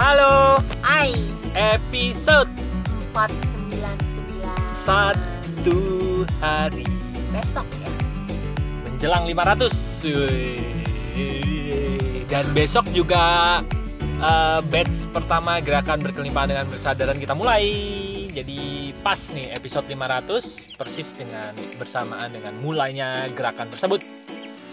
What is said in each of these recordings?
Halo, Hai episode 499 satu hari Besok ya menjelang 500. Wih. Dan besok juga eh, batch pertama gerakan berkelimpahan dengan bersadaran kita mulai. Jadi pas nih episode 500 persis dengan bersamaan dengan mulainya gerakan tersebut.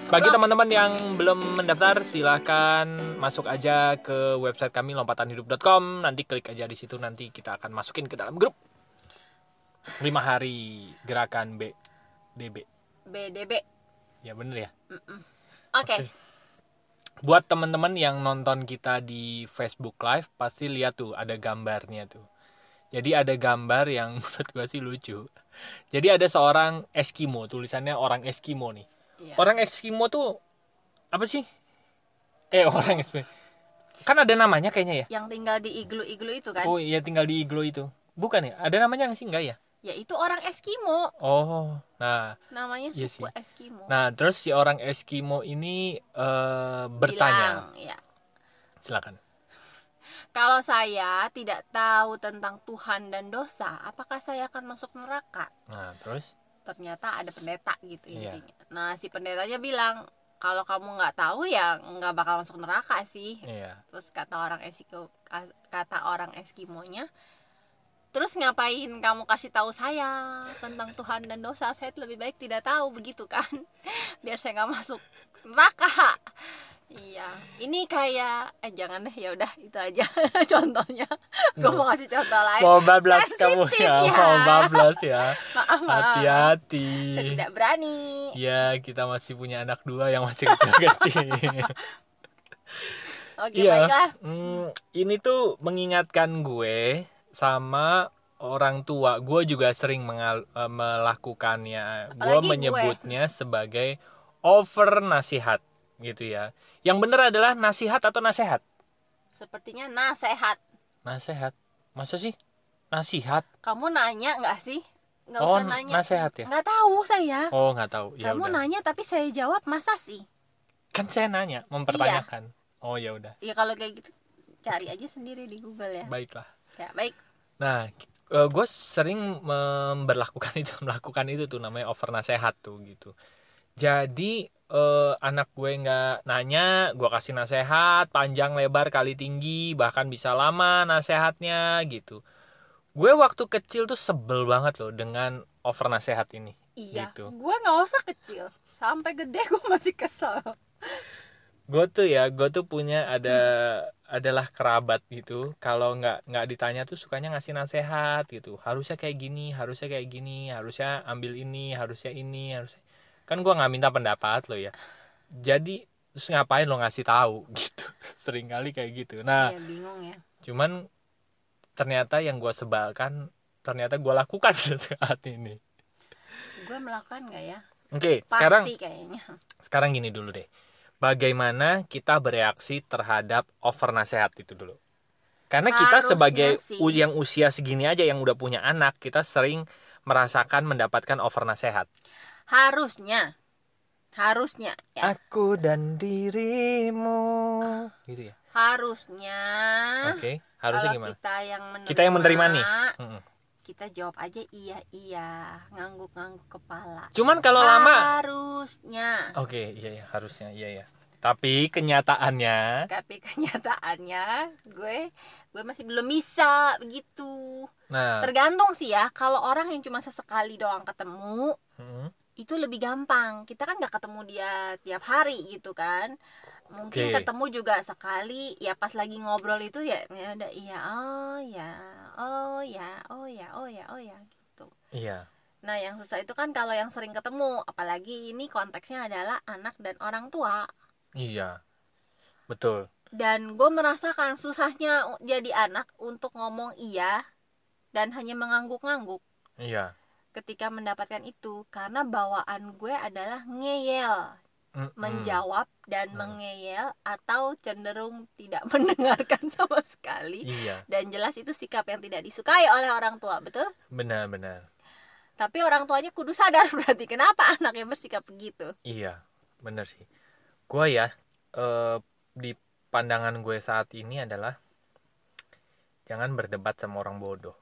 Bagi teman-teman yang belum mendaftar, silahkan masuk aja ke website kami lompatanhidup.com. Nanti klik aja di situ, nanti kita akan masukin ke dalam grup. 5 hari gerakan B DB. BDB Ya bener ya. Oke Oke. Buat teman-teman yang nonton kita di Facebook Live pasti lihat tuh ada gambarnya tuh. Jadi ada gambar yang menurut gua sih lucu. Jadi ada seorang Eskimo, tulisannya orang Eskimo nih. Iya. Orang Eskimo tuh apa sih? Eh orang Eskimo. Kan ada namanya kayaknya ya. Yang tinggal di iglu-iglu itu kan Oh iya tinggal di iglo itu. Bukan ya? Ada namanya nggak sih enggak ya? Ya itu orang Eskimo Oh, nah, Namanya Iya suku sih. Eskimo nah terus si orang Eskimo ini eh, bertanya, Bilang, ya. silakan. Kalau saya tidak tahu tentang Tuhan dan dosa Apakah saya akan masuk neraka? Nah terus? Ternyata ada pendeta gitu Iya. intinya. Nah si pendetanya bilang kalau kamu nggak tahu ya nggak bakal masuk neraka sih. Iya. terus kata orang Eskimo kata orang Eskimonya terus ngapain kamu kasih tahu saya tentang Tuhan dan dosa? Saya lebih baik tidak tahu begitu kan. Biar saya nggak masuk neraka iya ini kayak eh jangan deh ya udah itu aja contohnya gue mau kasih contoh lain Mau bablas kamu ya, ya. mau bablas ya. maaf maaf Hati-hati. saya tidak berani Ya, kita masih punya anak dua yang masih kecil-kecil. oke Iya. baiklah Hmm, ini tuh mengingatkan gue sama orang tua. Gue juga sering mengal- eh, melakukannya. Apalagi gue. menyebutnya sebagai over nasihat gitu ya. Yang benar adalah nasihat atau nasehat? sepertinya nasehat Nasehat. Masa sih? Nasihat. kamu nanya nggak sih nggak Oh, usah nanya nasehat ya? nggak tahu saya Oh, nggak tahu. Ya kamu udah. nanya tapi saya jawab masa sih Kan saya nanya, mempertanyakan. Oh, ya udah. ya kalau kayak gitu cari aja sendiri di Google ya Baiklah. ya baik Nah, gue sering memperlakukan itu, melakukan itu tuh namanya over nasehat tuh gitu. Jadi eh, anak gue nggak nanya, gue kasih nasehat panjang lebar kali tinggi, bahkan bisa lama nasehatnya gitu. Gue waktu kecil tuh sebel banget loh dengan over nasehat ini. iya Gitu. gue nggak usah kecil sampai gede gue masih kesel Gue tuh ya, gue tuh punya ada adalah kerabat gitu. Kalau nggak nggak ditanya tuh sukanya ngasih nasehat gitu. Harusnya kayak gini, harusnya kayak gini, harusnya ambil ini, harusnya ini, harusnya kan gue nggak minta pendapat lo ya. Jadi terus ngapain lo ngasih tahu gitu. Sering kali kayak gitu. Nah, ya bingung ya cuman ternyata yang gue sebalkan ternyata gue lakukan saat ini. gue melakukan nggak ya Oke, pasti sekarang kayaknya sekarang gini dulu deh. Bagaimana kita bereaksi terhadap over nasehat itu dulu? Karena kita Harusnya sebagai sih. yang usia segini aja yang udah punya anak, kita sering merasakan mendapatkan over nasehat. Harusnya. Harusnya ya. Aku dan dirimu, gitu ya. harusnya. Oke, harusnya kalau gimana? kita yang menerima Kita yang menerima nih. Kita jawab aja iya iya. Ngangguk-ngangguk kepala. Cuman kalau lama, harusnya. Oke, iya ya, harusnya, iya ya. Tapi kenyataannya, tapi kenyataannya gue gue masih belum bisa begitu. Nah, tergantung sih ya kalau orang yang cuma sesekali doang ketemu mm, itu lebih gampang. Kita kan nggak ketemu dia tiap hari gitu kan. Mungkin Oke. ketemu juga sekali. Ya pas lagi ngobrol itu ya ya udah iya oh ya oh ya oh ya oh ya oh ya gitu. Iya, nah yang susah itu kan kalau yang sering ketemu. Apalagi ini konteksnya adalah anak dan orang tua. Iya, betul. dan gue merasakan susahnya jadi anak untuk ngomong iya dan hanya mengangguk-ngangguk. Iya, ketika mendapatkan itu karena bawaan gue adalah ngeyel menjawab dan Hmm. mengeyel atau cenderung tidak mendengarkan sama sekali Iya, dan jelas itu sikap yang tidak disukai oleh orang tua betul benar-benar. tapi orang tuanya kudu sadar berarti kenapa anaknya bersikap begitu Iya, bener sih. Gue ya, eh, di pandangan gue saat ini adalah jangan berdebat sama orang bodoh.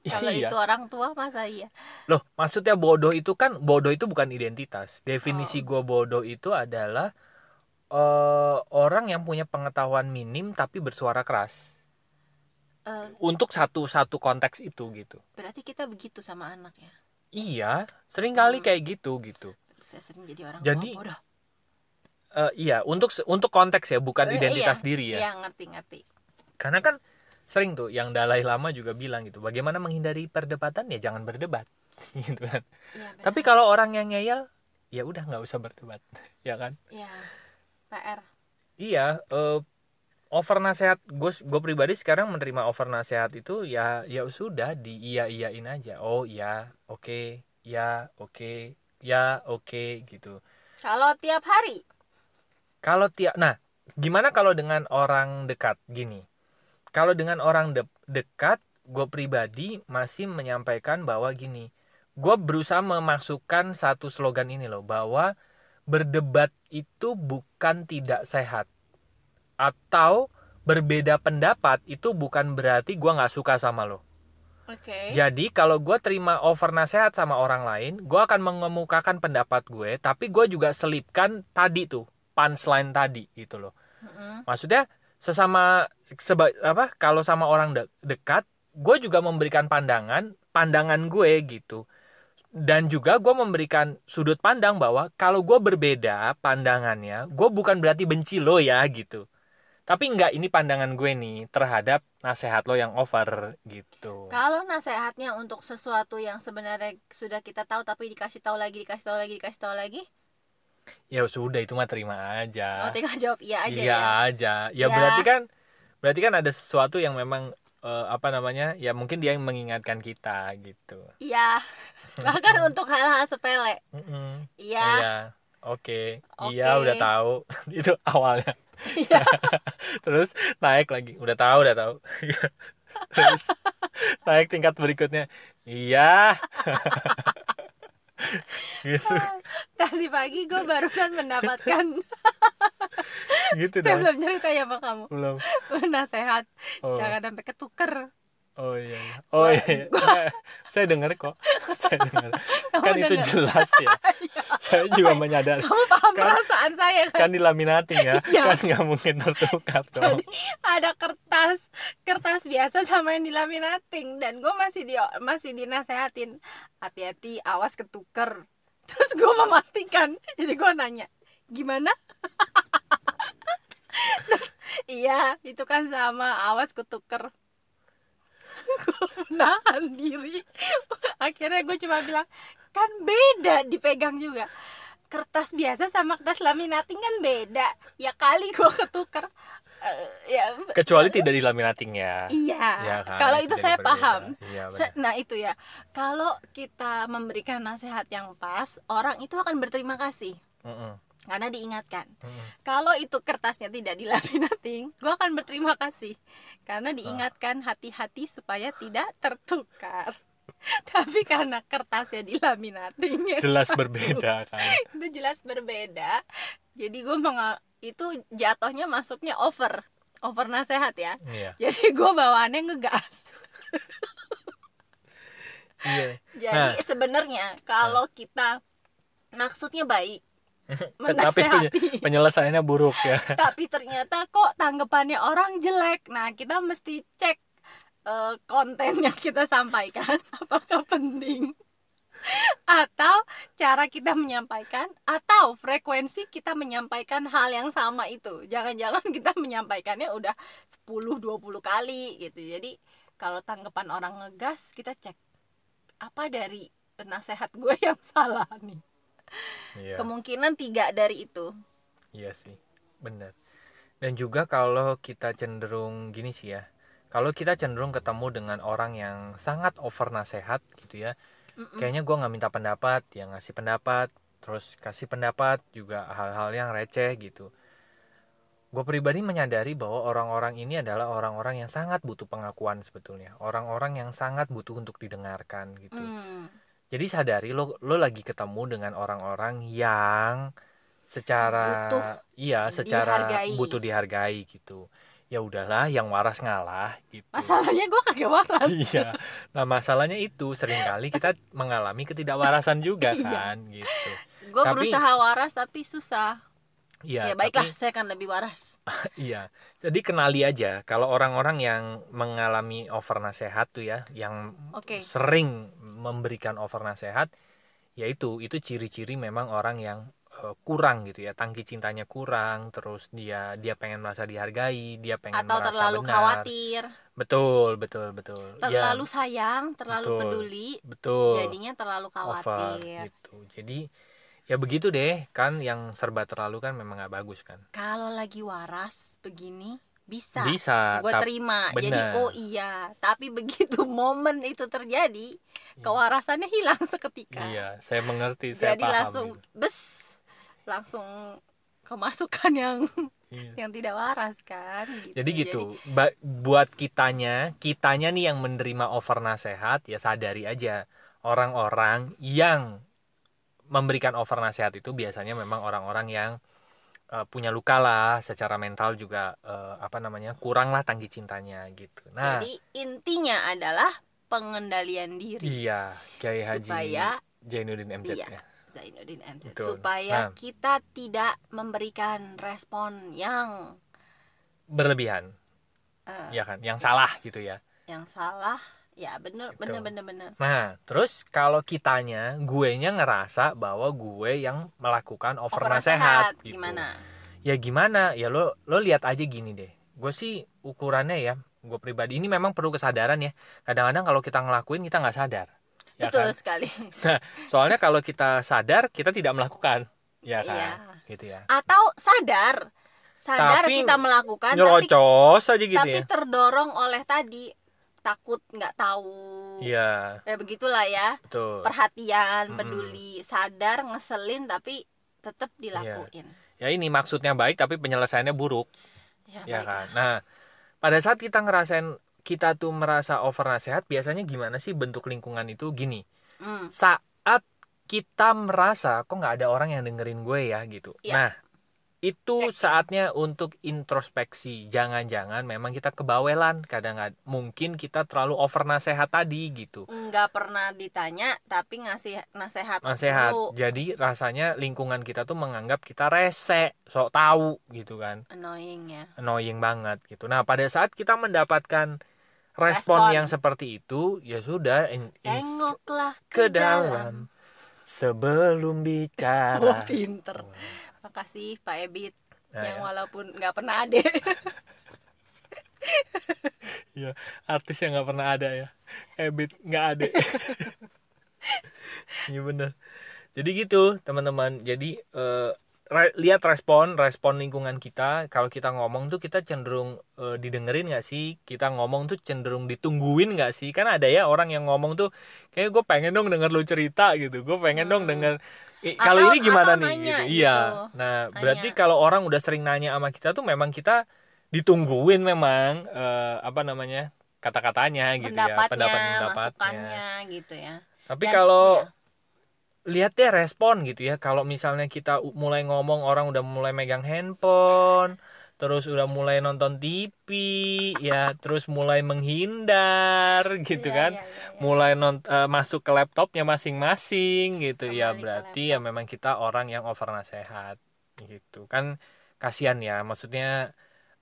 kalau iya itu orang tua masa iya. Loh maksudnya bodoh itu kan bodoh itu bukan identitas. Definisi Oh. gua bodoh itu adalah eh, orang yang punya pengetahuan minim tapi bersuara keras. Eh, untuk satu satu konteks itu gitu. Berarti kita begitu sama anak ya? Iya sering kali Hmm. kayak gitu gitu. Saya sering jadi orang Jadi, tua bodoh. Eh, iya untuk untuk konteks ya bukan Eh, identitas iya. diri ya. Iya ngerti ngerti. Karena kan sering tuh yang Dalai Lama juga bilang gitu bagaimana menghindari perdebatan ya jangan berdebat. Gitu kan. Benar. tapi kalau orang yang ngeyel ya udah nggak usah berdebat ya kan? Iya, PR. iya eh, over nasehat gue gue pribadi sekarang menerima over nasehat itu ya ya sudah di iya iyain aja. Oh iya oke ya oke ya oke gitu. Kalau tiap hari, kalau tiap nah gimana kalau dengan orang dekat gini kalau dengan orang de- dekat gue pribadi masih menyampaikan bahwa gini gue berusaha memasukkan satu slogan ini loh bahwa berdebat itu bukan tidak sehat atau berbeda pendapat itu bukan berarti gue nggak suka sama lo oke. jadi kalau gue terima over nasihat sama orang lain, gue akan mengemukakan pendapat gue, tapi gue juga selipkan tadi tuh punchline tadi gitu loh. Mm-mm. Maksudnya sesama seba, apa kalau sama orang de- dekat, gue juga memberikan pandangan pandangan gue gitu. Dan juga gue memberikan sudut pandang bahwa kalau gue berbeda pandangannya, gue bukan berarti benci lo ya gitu. Tapi enggak ini pandangan gue nih terhadap nasihat lo yang over gitu. Kalau nasehatnya untuk sesuatu yang sebenarnya sudah kita tahu tapi dikasih tahu lagi, dikasih tahu lagi, dikasih tahu lagi, ya sudah itu mah terima aja. Oh, tinggal jawab iya aja iya ya. aja. Ya, Ya. berarti kan berarti kan ada sesuatu yang memang eh, apa namanya ya mungkin dia yang mengingatkan kita gitu. Iya. Bahkan untuk hal-hal sepele. Iya. iya. Oke. Iya udah tahu. Itu awalnya. Iya. terus naik lagi. Udah tahu udah tahu. Terus naik tingkat berikutnya. Iya gitu. Tadi pagi gue barusan mendapatkan gitu saya dong. belum cerita ya sama kamu. Belum. Nasehat oh. jangan sampai ketuker Oh iya, iya. oh Gua- iya, iya. Nah, saya dengar kok, saya dengar. Kan itu jelas ya. saya juga menyadari. kamu paham Kan- perasaan saya kan Kan dilaminating ya, Iya. kan nggak mungkin tertukar dong. Jadi ada kertas kertas biasa sama yang dilaminating dan gue masih di masih dinasehatin hati-hati awas ketuker terus gue memastikan jadi gue nanya gimana iya itu kan sama awas ketuker menahan diri. Akhirnya gue cuma bilang kan beda dipegang juga. Kertas biasa sama kertas laminating kan beda. Ya kali gue ketuker Eh, ya Kecuali tidak dilaminating ya. iya. Ya kan, kalau itu saya jadi berbeda. paham benar. nah itu ya. Kalau kita memberikan nasihat yang pas orang itu akan berterima kasih. Mm-mm, karena diingatkan mm-mm. kalau itu kertasnya tidak dilaminating gue akan berterima kasih karena diingatkan hati-hati supaya tidak tertukar tapi karena kertasnya dilaminating Jelas berbeda kan. itu jelas berbeda jadi gue menga- itu jatuhnya masuknya over over nasehat ya Iya. jadi gue bawaannya ngegas Iya. jadi Nah. sebenarnya kalau kita maksudnya baik Tapi penyelesaiannya buruk ya. tapi ternyata kok tanggapannya orang jelek. Nah kita mesti cek eh, konten yang kita sampaikan. Apakah penting? Atau cara kita menyampaikan atau frekuensi kita menyampaikan hal yang sama itu. Jangan-jangan kita menyampaikannya udah 10-20 kali gitu. Jadi kalau tanggapan orang ngegas kita cek apa dari nasehat gue yang salah nih Iya. kemungkinan tiga dari itu Iya sih, benar. Dan juga kalau kita cenderung gini sih ya, kalau kita cenderung ketemu dengan orang yang sangat over nasehat gitu ya, Mm-mm. kayaknya gue nggak minta pendapat, yang ngasih pendapat, terus kasih pendapat juga hal-hal yang receh gitu. Gue pribadi menyadari bahwa orang-orang ini adalah orang-orang yang sangat butuh pengakuan sebetulnya, orang-orang yang sangat butuh untuk didengarkan gitu. Hmm. Jadi sadari lo lo lagi ketemu dengan orang-orang yang secara Butuh iya secara dihargai. butuh dihargai gitu. ya udahlah yang waras ngalah gitu masalahnya gue kagak waras iya nah masalahnya itu sering kali kita mengalami ketidakwarasan juga Iya. kan gitu gue berusaha waras tapi susah iya ya baiklah tapi- saya akan lebih waras Iya, jadi kenali aja kalau orang-orang yang mengalami over nasehat tuh ya, yang Oke. sering memberikan over nasehat, yaitu itu ciri-ciri memang orang yang eh, kurang gitu ya, tangki cintanya kurang, terus dia dia pengen merasa dihargai, dia pengen atau merasa terlalu benar. khawatir Betul, betul, betul. Ya, terlalu sayang terlalu betul. peduli betul. jadinya terlalu over khawatir gitu. Jadi ya begitu deh, kan yang serba terlalu kan memang nggak bagus kan. kalau lagi waras begini bisa Bisa, gue terima jadi bener. oh iya tapi begitu momen itu terjadi kewarasannya hilang seketika Iya, saya mengerti, saya jadi paham. langsung gitu. bes langsung kemasukan yang Iya. yang tidak waras kan gitu. Jadi gitu, ba- buat kitanya, kitanya nih yang menerima over nasehat, ya sadari aja orang-orang yang memberikan over nasehat itu biasanya memang orang-orang yang eh, punya luka lah, secara mental juga eh, apa namanya kurang lah tangki cintanya gitu. Nah, jadi intinya adalah pengendalian diri iya, Kiai Haji supaya Jainuddin MZ Iya. ya. Zainuddin MZ Betul. supaya Nah. kita tidak memberikan respon yang berlebihan, eh, ya kan, yang salah gitu ya. yang salah ya bener Betul. bener bener bener Nah, terus kalau kitanya, gue nya ngerasa bahwa gue yang melakukan over, Over nasehat, gitu. gimana Ya gimana? Ya lo lo lihat aja gini deh. Gue sih ukurannya ya, gue pribadi ini memang perlu kesadaran ya. Kadang-kadang kalau kita ngelakuin kita nggak sadar. Ya betul kan? sekali Soalnya kalau kita sadar, kita tidak melakukan. Ya kan? Iya. Gitu ya. atau sadar sadar Tapi kita melakukan tapi Nyerocos aja gitu tapi ya. terdorong oleh tadi takut nggak tahu. Iya, ya begitulah ya. Betul. perhatian peduli sadar ngeselin tapi tetap dilakuin. Ya ini maksudnya baik tapi penyelesaiannya buruk. ya, ya baik. kan? Nah pada saat kita ngerasain kita tuh merasa over nasehat biasanya gimana sih bentuk lingkungan itu? Gini Hmm, saat kita merasa kok nggak ada orang yang dengerin gue ya? gitu. Iya. nah itu Cek. saatnya untuk introspeksi jangan-jangan memang kita kebawelan kadang-kadang mungkin kita terlalu over nasehat tadi gitu nggak pernah ditanya tapi ngasih nasehat nasehat dulu. jadi rasanya lingkungan kita tuh menganggap kita rese sok tahu gitu kan annoying ya annoying banget gitu. Nah, pada saat kita mendapatkan respon, Respon. yang seperti itu, ya sudah in- in- tengoklah ke dalam sebelum Oh, bicara. pinter makasih Pak Ebit Nah, yang ya. walaupun nggak pernah ada Iya, artis yang nggak pernah ada ya. Ebit nggak ada. Iya bener. Jadi gitu, teman-teman. Jadi eh, re- lihat respon, respon lingkungan kita. Kalau kita ngomong tuh kita cenderung eh, didengerin nggak sih? Kita ngomong tuh cenderung ditungguin nggak sih? Kan ada ya orang yang ngomong tuh, kayak gue pengen dong denger lu cerita gitu. Gue pengen dong Hmm. denger. "Ih, Kalau ini gimana nih? nanya gitu. gitu. Iya. Nah, berarti Nanya. kalau orang udah sering nanya sama kita tuh memang kita ditungguin memang eh, apa namanya kata-katanya gitu ya pendapatnya pendapat-pendapatnya. gitu ya Tapi Dan- kalau iya. lihat deh respon gitu ya. Kalau misalnya kita mulai ngomong orang udah mulai megang handphone, terus udah mulai nonton TV, ya terus mulai menghindar gitu Iya, kan. iya, iya, iya. Mulai non- eh, masuk ke laptopnya masing-masing gitu ya Kembali ke berarti ya memang kita orang yang over nasehat gitu kan kasihan ya maksudnya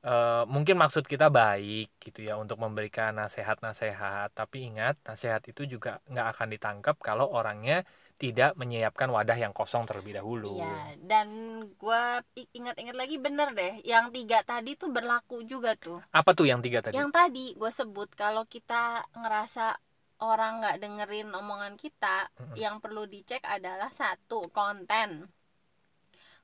eh, mungkin maksud kita baik gitu ya untuk memberikan nasihat-nasihat tapi ingat nasihat itu juga nggak akan ditangkap kalau orangnya tidak menyiapkan wadah yang kosong terlebih dahulu Iya, dan gue ingat-ingat lagi bener deh, yang tiga tadi tuh berlaku juga tuh. apa tuh yang tiga tadi Yang tadi gue sebut kalau kita ngerasa orang nggak dengerin omongan kita, Mm-mm. yang perlu dicek adalah satu konten.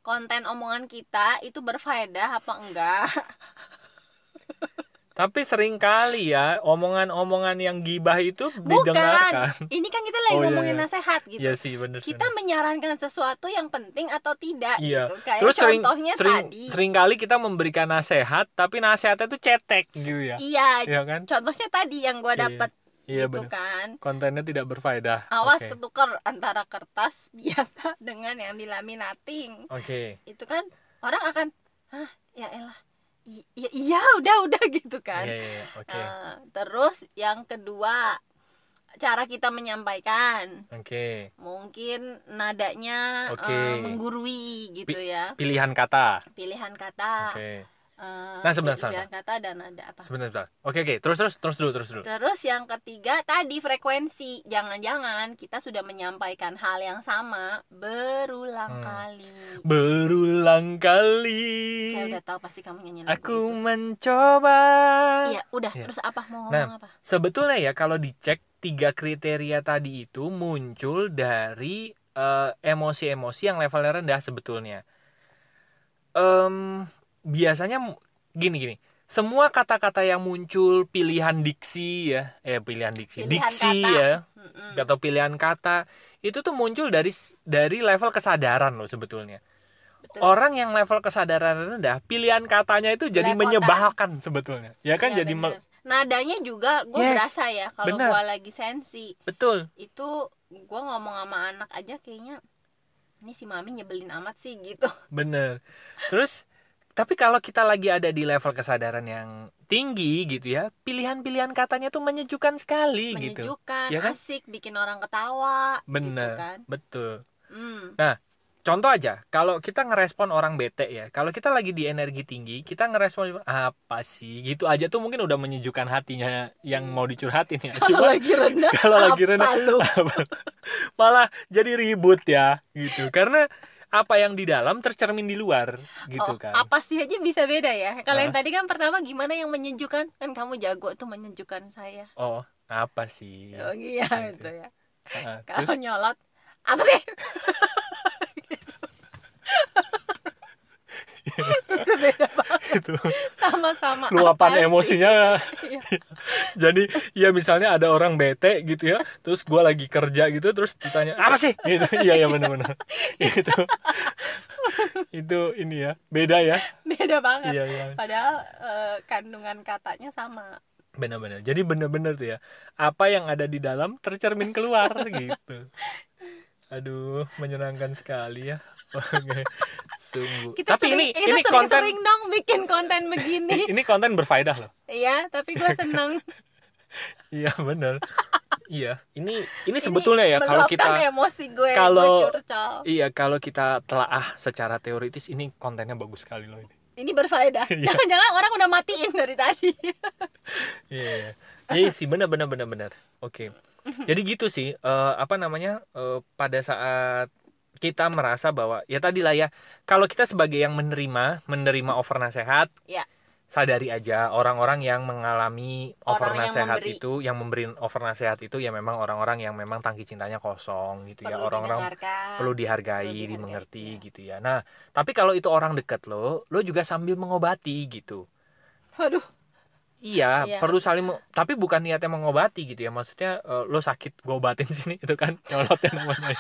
Konten omongan kita itu berfaedah apa enggak? tapi sering kali ya omongan-omongan yang gibah itu Bukan. didengarkan Ini kan kita lagi Oh, iya, ngomongin iya. nasehat gitu. Iya sih bener Kita menyarankan sesuatu yang penting atau tidak Iya. gitu. Kayak Terus contohnya sering tadi. sering kali kita memberikan nasihat tapi nasihatnya tuh cetek gitu ya. Iya, Iya kan? contohnya tadi yang gue Iya, dapet Iya gitu benar. kan. Kontennya tidak berfaedah. Awas Oke. ketukar antara kertas biasa dengan yang dilaminating. Oke. Itu kan orang akan, "Hah, ya elah. Iya iya udah udah gitu kan. Iya, iya. oke. Eh, terus yang kedua cara kita menyampaikan. Oke. Mungkin nadanya Oke. eh, menggurui gitu ya. pilihan kata. Pilihan kata. Oke eh, Nah, sebentar, pilihan kata dan nada apa? Sebentar sebentar. Oke oke. Terus terus terus dulu terus dulu. Terus yang ketiga tadi frekuensi. Jangan-jangan kita sudah menyampaikan hal yang sama berulang Hmm. kali. Berulang kali. Saya udah tahu pasti kamu nyanyi lagu aku itu. mencoba. Iya udah. Iya. terus apa? Mau Nah, ngomong apa? sebetulnya ya kalau dicek tiga kriteria tadi itu muncul dari eh, emosi-emosi yang levelnya rendah sebetulnya. Em, biasanya gini gini, semua kata-kata yang muncul pilihan diksi ya, eh pilihan diksi, Pilihan diksi kata. ya, Mm-mm. atau pilihan kata itu tuh muncul dari dari level kesadaran loh sebetulnya. Betul. Orang yang level kesadaran rendah, pilihan katanya itu jadi Belepotan. menyebalkan sebetulnya. Ya kan Iya, jadi bener. mel- nadanya juga gue Yes, berasa ya kalau gue lagi sensi betul. itu gue ngomong sama anak aja kayaknya ini si mami nyebelin amat sih gitu Bener. Terus tapi kalau kita lagi ada di level kesadaran yang tinggi gitu ya, pilihan-pilihan katanya tuh menyejukkan sekali gitu. menyejukkan Ya kan? asik bikin orang ketawa Bener. gitu kan Betul. Hmm, Contoh aja, kalau kita ngerespon orang bete ya, kalau kita lagi di energi tinggi, kita ngerespon apa sih? Gitu aja tuh mungkin udah menyejukkan hatinya yang mau dicurhatin ya. Cuma lagi rendah kalau lagi rendah malah jadi ribut ya gitu. Karena apa yang di dalam tercermin di luar gitu Oh, kan. apa sih aja bisa beda ya? Kalau yang tadi kan pertama gimana yang menyejukkan? Kan kamu jago tuh menyejukkan saya. Oh, apa sih? oh iya Gitu. itu? ya. Kalau nyolot apa sih itu beda banget itu sama-sama luapan emosinya. Iya. jadi ya misalnya ada orang bete gitu ya terus gua lagi kerja gitu terus ditanya apa sih? Gitu. Iya ya benar-benar itu itu ini ya beda ya. Beda banget. Iya iya. Padahal eh, kandungan katanya sama. Benar-benar jadi benar-benar tuh ya apa yang ada di dalam tercermin keluar gitu. Aduh menyenangkan sekali ya Oke, sungguh kita tapi sering ini kita ini sering, konten sering dong bikin konten begini ini konten berfaedah loh iya tapi gue seneng iya benar iya ini ini Ini sebetulnya ya kalau kita emosi gue kalau- gue Iya, kalau kita telaah secara teoritis ini kontennya bagus sekali loh ini. ini berfaedah Iya. jangan-jangan orang udah matiin dari tadi Iya, iya. Iya sih, benar benar benar benar. Oke. Jadi gitu sih, eh, apa namanya? eh, pada saat kita merasa bahwa ya tadi lah ya, kalau kita sebagai yang menerima, menerima offer nasihat, Ya. sadari aja orang-orang yang mengalami offer Orang yang nasihat memberi. itu, yang memberi offer nasihat itu ya memang orang-orang yang memang tangki cintanya kosong gitu ya, perlu orang-orang didengarkan perlu dihargai, Perlu dihargai, dimengerti ya. gitu ya. Nah, tapi kalau itu orang dekat lo, lo juga sambil mengobati gitu. waduh Iya, Iya. perlu saling tapi bukan niatnya mengobati gitu ya. Maksudnya eh, lo sakit, gue obatin sini itu kan nyolotnya namanya.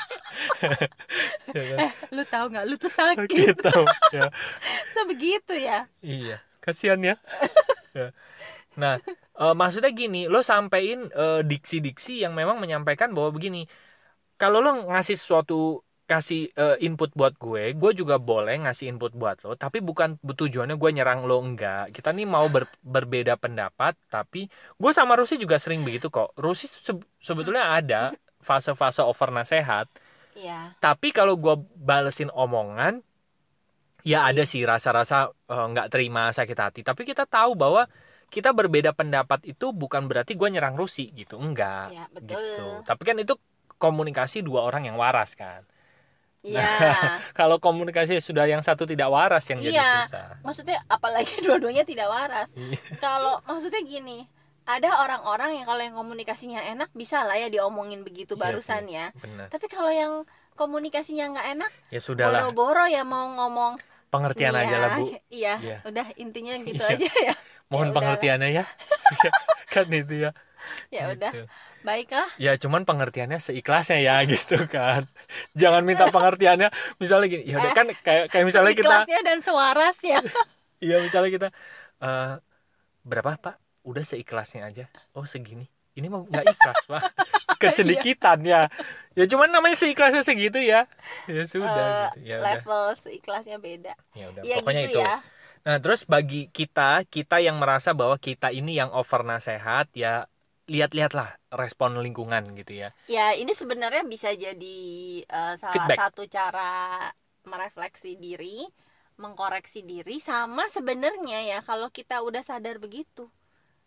ya kan? lu tahu nggak lu tuh sakit Gitu. Ya. sebegitu ya Iya, kasihan ya. Ya. Nah, eh, maksudnya gini, lo sampein eh, diksi-diksi yang memang menyampaikan bahwa begini, kalau lo ngasih sesuatu kasih eh, input buat gue, gue juga boleh ngasih input buat lo, tapi bukan tujuannya gue nyerang lo enggak. Kita nih mau ber- berbeda pendapat, tapi gue sama Rusi juga sering begitu kok. Rusi se- sebetulnya ada fase-fase over nasehat, iya tapi kalau gue balesin omongan ya ada sih rasa-rasa eh, nggak terima sakit hati tapi kita tahu bahwa kita berbeda pendapat itu bukan berarti gue nyerang Rusi gitu enggak Iya, betul. gitu tapi kan itu komunikasi dua orang yang waras kan iya kalau komunikasi sudah yang satu tidak waras yang jadi Iya. susah maksudnya apalagi dua-duanya tidak waras Iya. kalau maksudnya gini ada orang-orang yang kalau yang komunikasinya enak bisa lah ya diomongin begitu Iya barusan sih. ya benar tapi kalau yang komunikasinya nggak enak ya sudahlah boro-boro ya mau ngomong pengertian iya, aja lah bu iya Iya. udah intinya gitu Iya. aja ya mohon udahlah. pengertiannya ya kan itu ya ya udah Gitu. baiklah. Ya cuman pengertiannya seikhlasnya ya gitu kan. Jangan minta pengertiannya misalnya gini ya udah Eh, kan kayak kayak misalnya kita Ikhlasnya dan sewaras ya. Iya misalnya kita eh berapa pak? Udah seikhlasnya aja. Oh segini. Ini mah nggak ikhlas pak? Kesedikitan ya. Ya cuman namanya seikhlasnya segitu ya. Ya sudah Eh, gitu. Ya udah. level seikhlasnya beda. Ya udah ya pokoknya gitu itu. ya. Nah, terus bagi kita, kita yang merasa bahwa kita ini yang over nasehat, ya lihat-lihatlah respon lingkungan gitu ya. ya ini sebenarnya bisa jadi eh, salah Feedback. satu cara merefleksi diri mengkoreksi diri sama sebenarnya ya kalau kita udah sadar begitu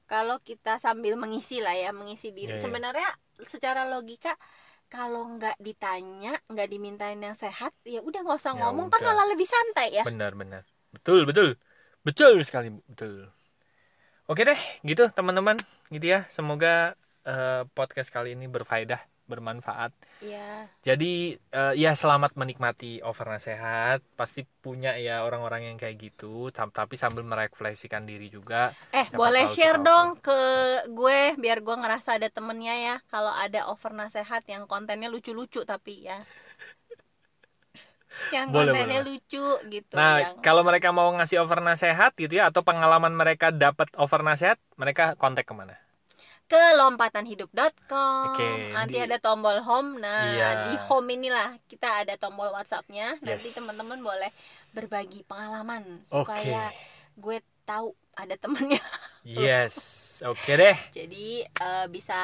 kalau kita sambil mengisi lah ya mengisi diri Iya, iya. sebenarnya secara logika kalau nggak ditanya nggak dimintain yang sehat ya udah nggak usah Ya ngomong kan udah. malah lebih santai ya Benar-benar. Betul, betul. Betul sekali, betul. Oke deh, gitu teman-teman, gitu ya. Semoga eh, podcast kali ini berfaedah, bermanfaat. ya Jadi eh, ya selamat menikmati over nasehat. Pasti punya ya orang-orang yang kayak gitu, tapi sambil merefleksikan diri juga. eh Siapa boleh share dong ke gue biar gue ngerasa ada temennya ya kalau ada over nasehat yang kontennya lucu-lucu tapi ya yang Boleh, kontennya boleh. lucu gitu Nah, yang kalau mereka mau ngasih over nasehat gitu ya atau pengalaman mereka dapat over nasehat, mereka kontak ke mana? ke lompatanhidup.com Oke, nanti di- ada tombol home nah Iya. di home inilah kita ada tombol WhatsAppnya nanti Yes. teman-teman boleh berbagi pengalaman Oke. supaya gue tahu ada temennya Yes. Oke deh. jadi eh, bisa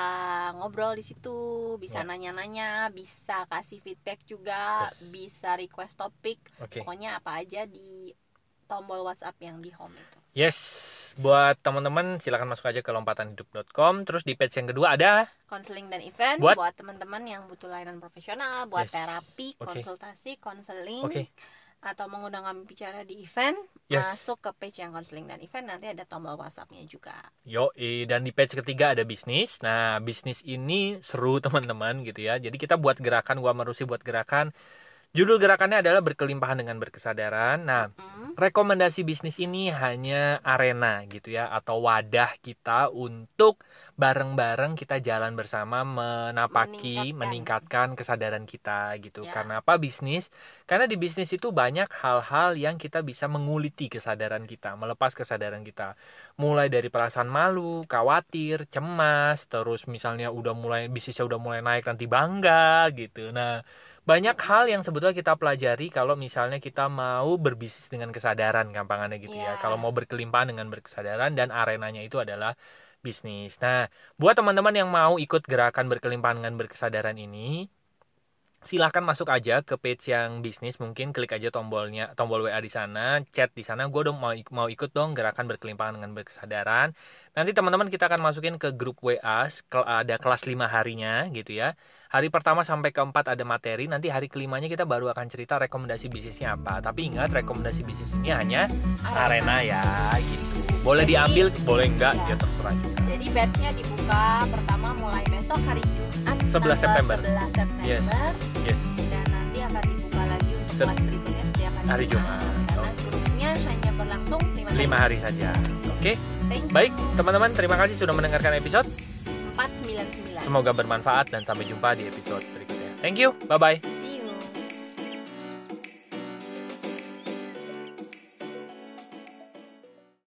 ngobrol di situ bisa Ya. nanya-nanya bisa kasih feedback juga Yes. bisa request topik Oke. pokoknya apa aja di tombol WhatsApp yang di home itu Yes, buat teman-teman silakan masuk aja ke lompatanhidup.com. Terus di page yang kedua ada konseling dan event Buat- buat, teman-teman yang butuh layanan profesional buat Yes. terapi Oke. konsultasi konseling Oke. Atau mengundang kami bicara di event Yes. masuk ke page yang konseling dan event nanti ada tombol WhatsAppnya juga Yo, dan di page ketiga ada bisnis. Nah, bisnis ini seru teman-teman gitu ya. Jadi kita buat gerakan, gua marusi buat gerakan. Judul gerakannya adalah berkelimpahan dengan berkesadaran. Nah, Hmm, rekomendasi bisnis ini hanya arena gitu ya atau wadah kita untuk bareng-bareng kita jalan bersama menapaki Meningkatkan. meningkatkan kesadaran kita gitu. Ya. Karena apa bisnis? Karena di bisnis itu banyak hal-hal yang kita bisa menguliti kesadaran kita, melepas kesadaran kita. Mulai dari perasaan malu, khawatir, cemas, terus misalnya udah mulai bisnisnya udah mulai naik nanti bangga gitu. Nah, banyak hal yang sebetulnya kita pelajari kalau misalnya kita mau berbisnis dengan kesadaran gampangannya gitu ya. Iya. Kalau mau berkelimpahan dengan berkesadaran dan arenanya itu adalah bisnis. Nah, buat teman-teman yang mau ikut gerakan berkelimpahan dengan berkesadaran ini, silahkan masuk aja ke page yang bisnis. Mungkin klik aja tombolnya tombol WA di sana chat di sana. Gue udah mau mau ikut dong gerakan berkelimpahan dengan berkesadaran. Nanti teman-teman kita akan masukin ke grup WA ada kelas 5 harinya gitu ya. Hari pertama sampai keempat ada materi. Nanti hari kelimanya kita baru akan cerita rekomendasi bisnisnya apa. Tapi ingat rekomendasi bisnis ini hanya arena ya gitu. Boleh diambil boleh enggak ya terserah juga jadi batchnya dibuka pertama mulai besok hari Jumat 11 tanggal September. 11 September Yes. yes dan nanti akan dibuka lagi untuk Set- kelas berikutnya setiap hari, hari Jumat. karena Oh. grupnya hanya berlangsung 5 hari, lima hari saja oke you. baik teman-teman terima kasih sudah mendengarkan episode 499 Semoga bermanfaat dan sampai jumpa di episode berikutnya. Thank you. Bye bye.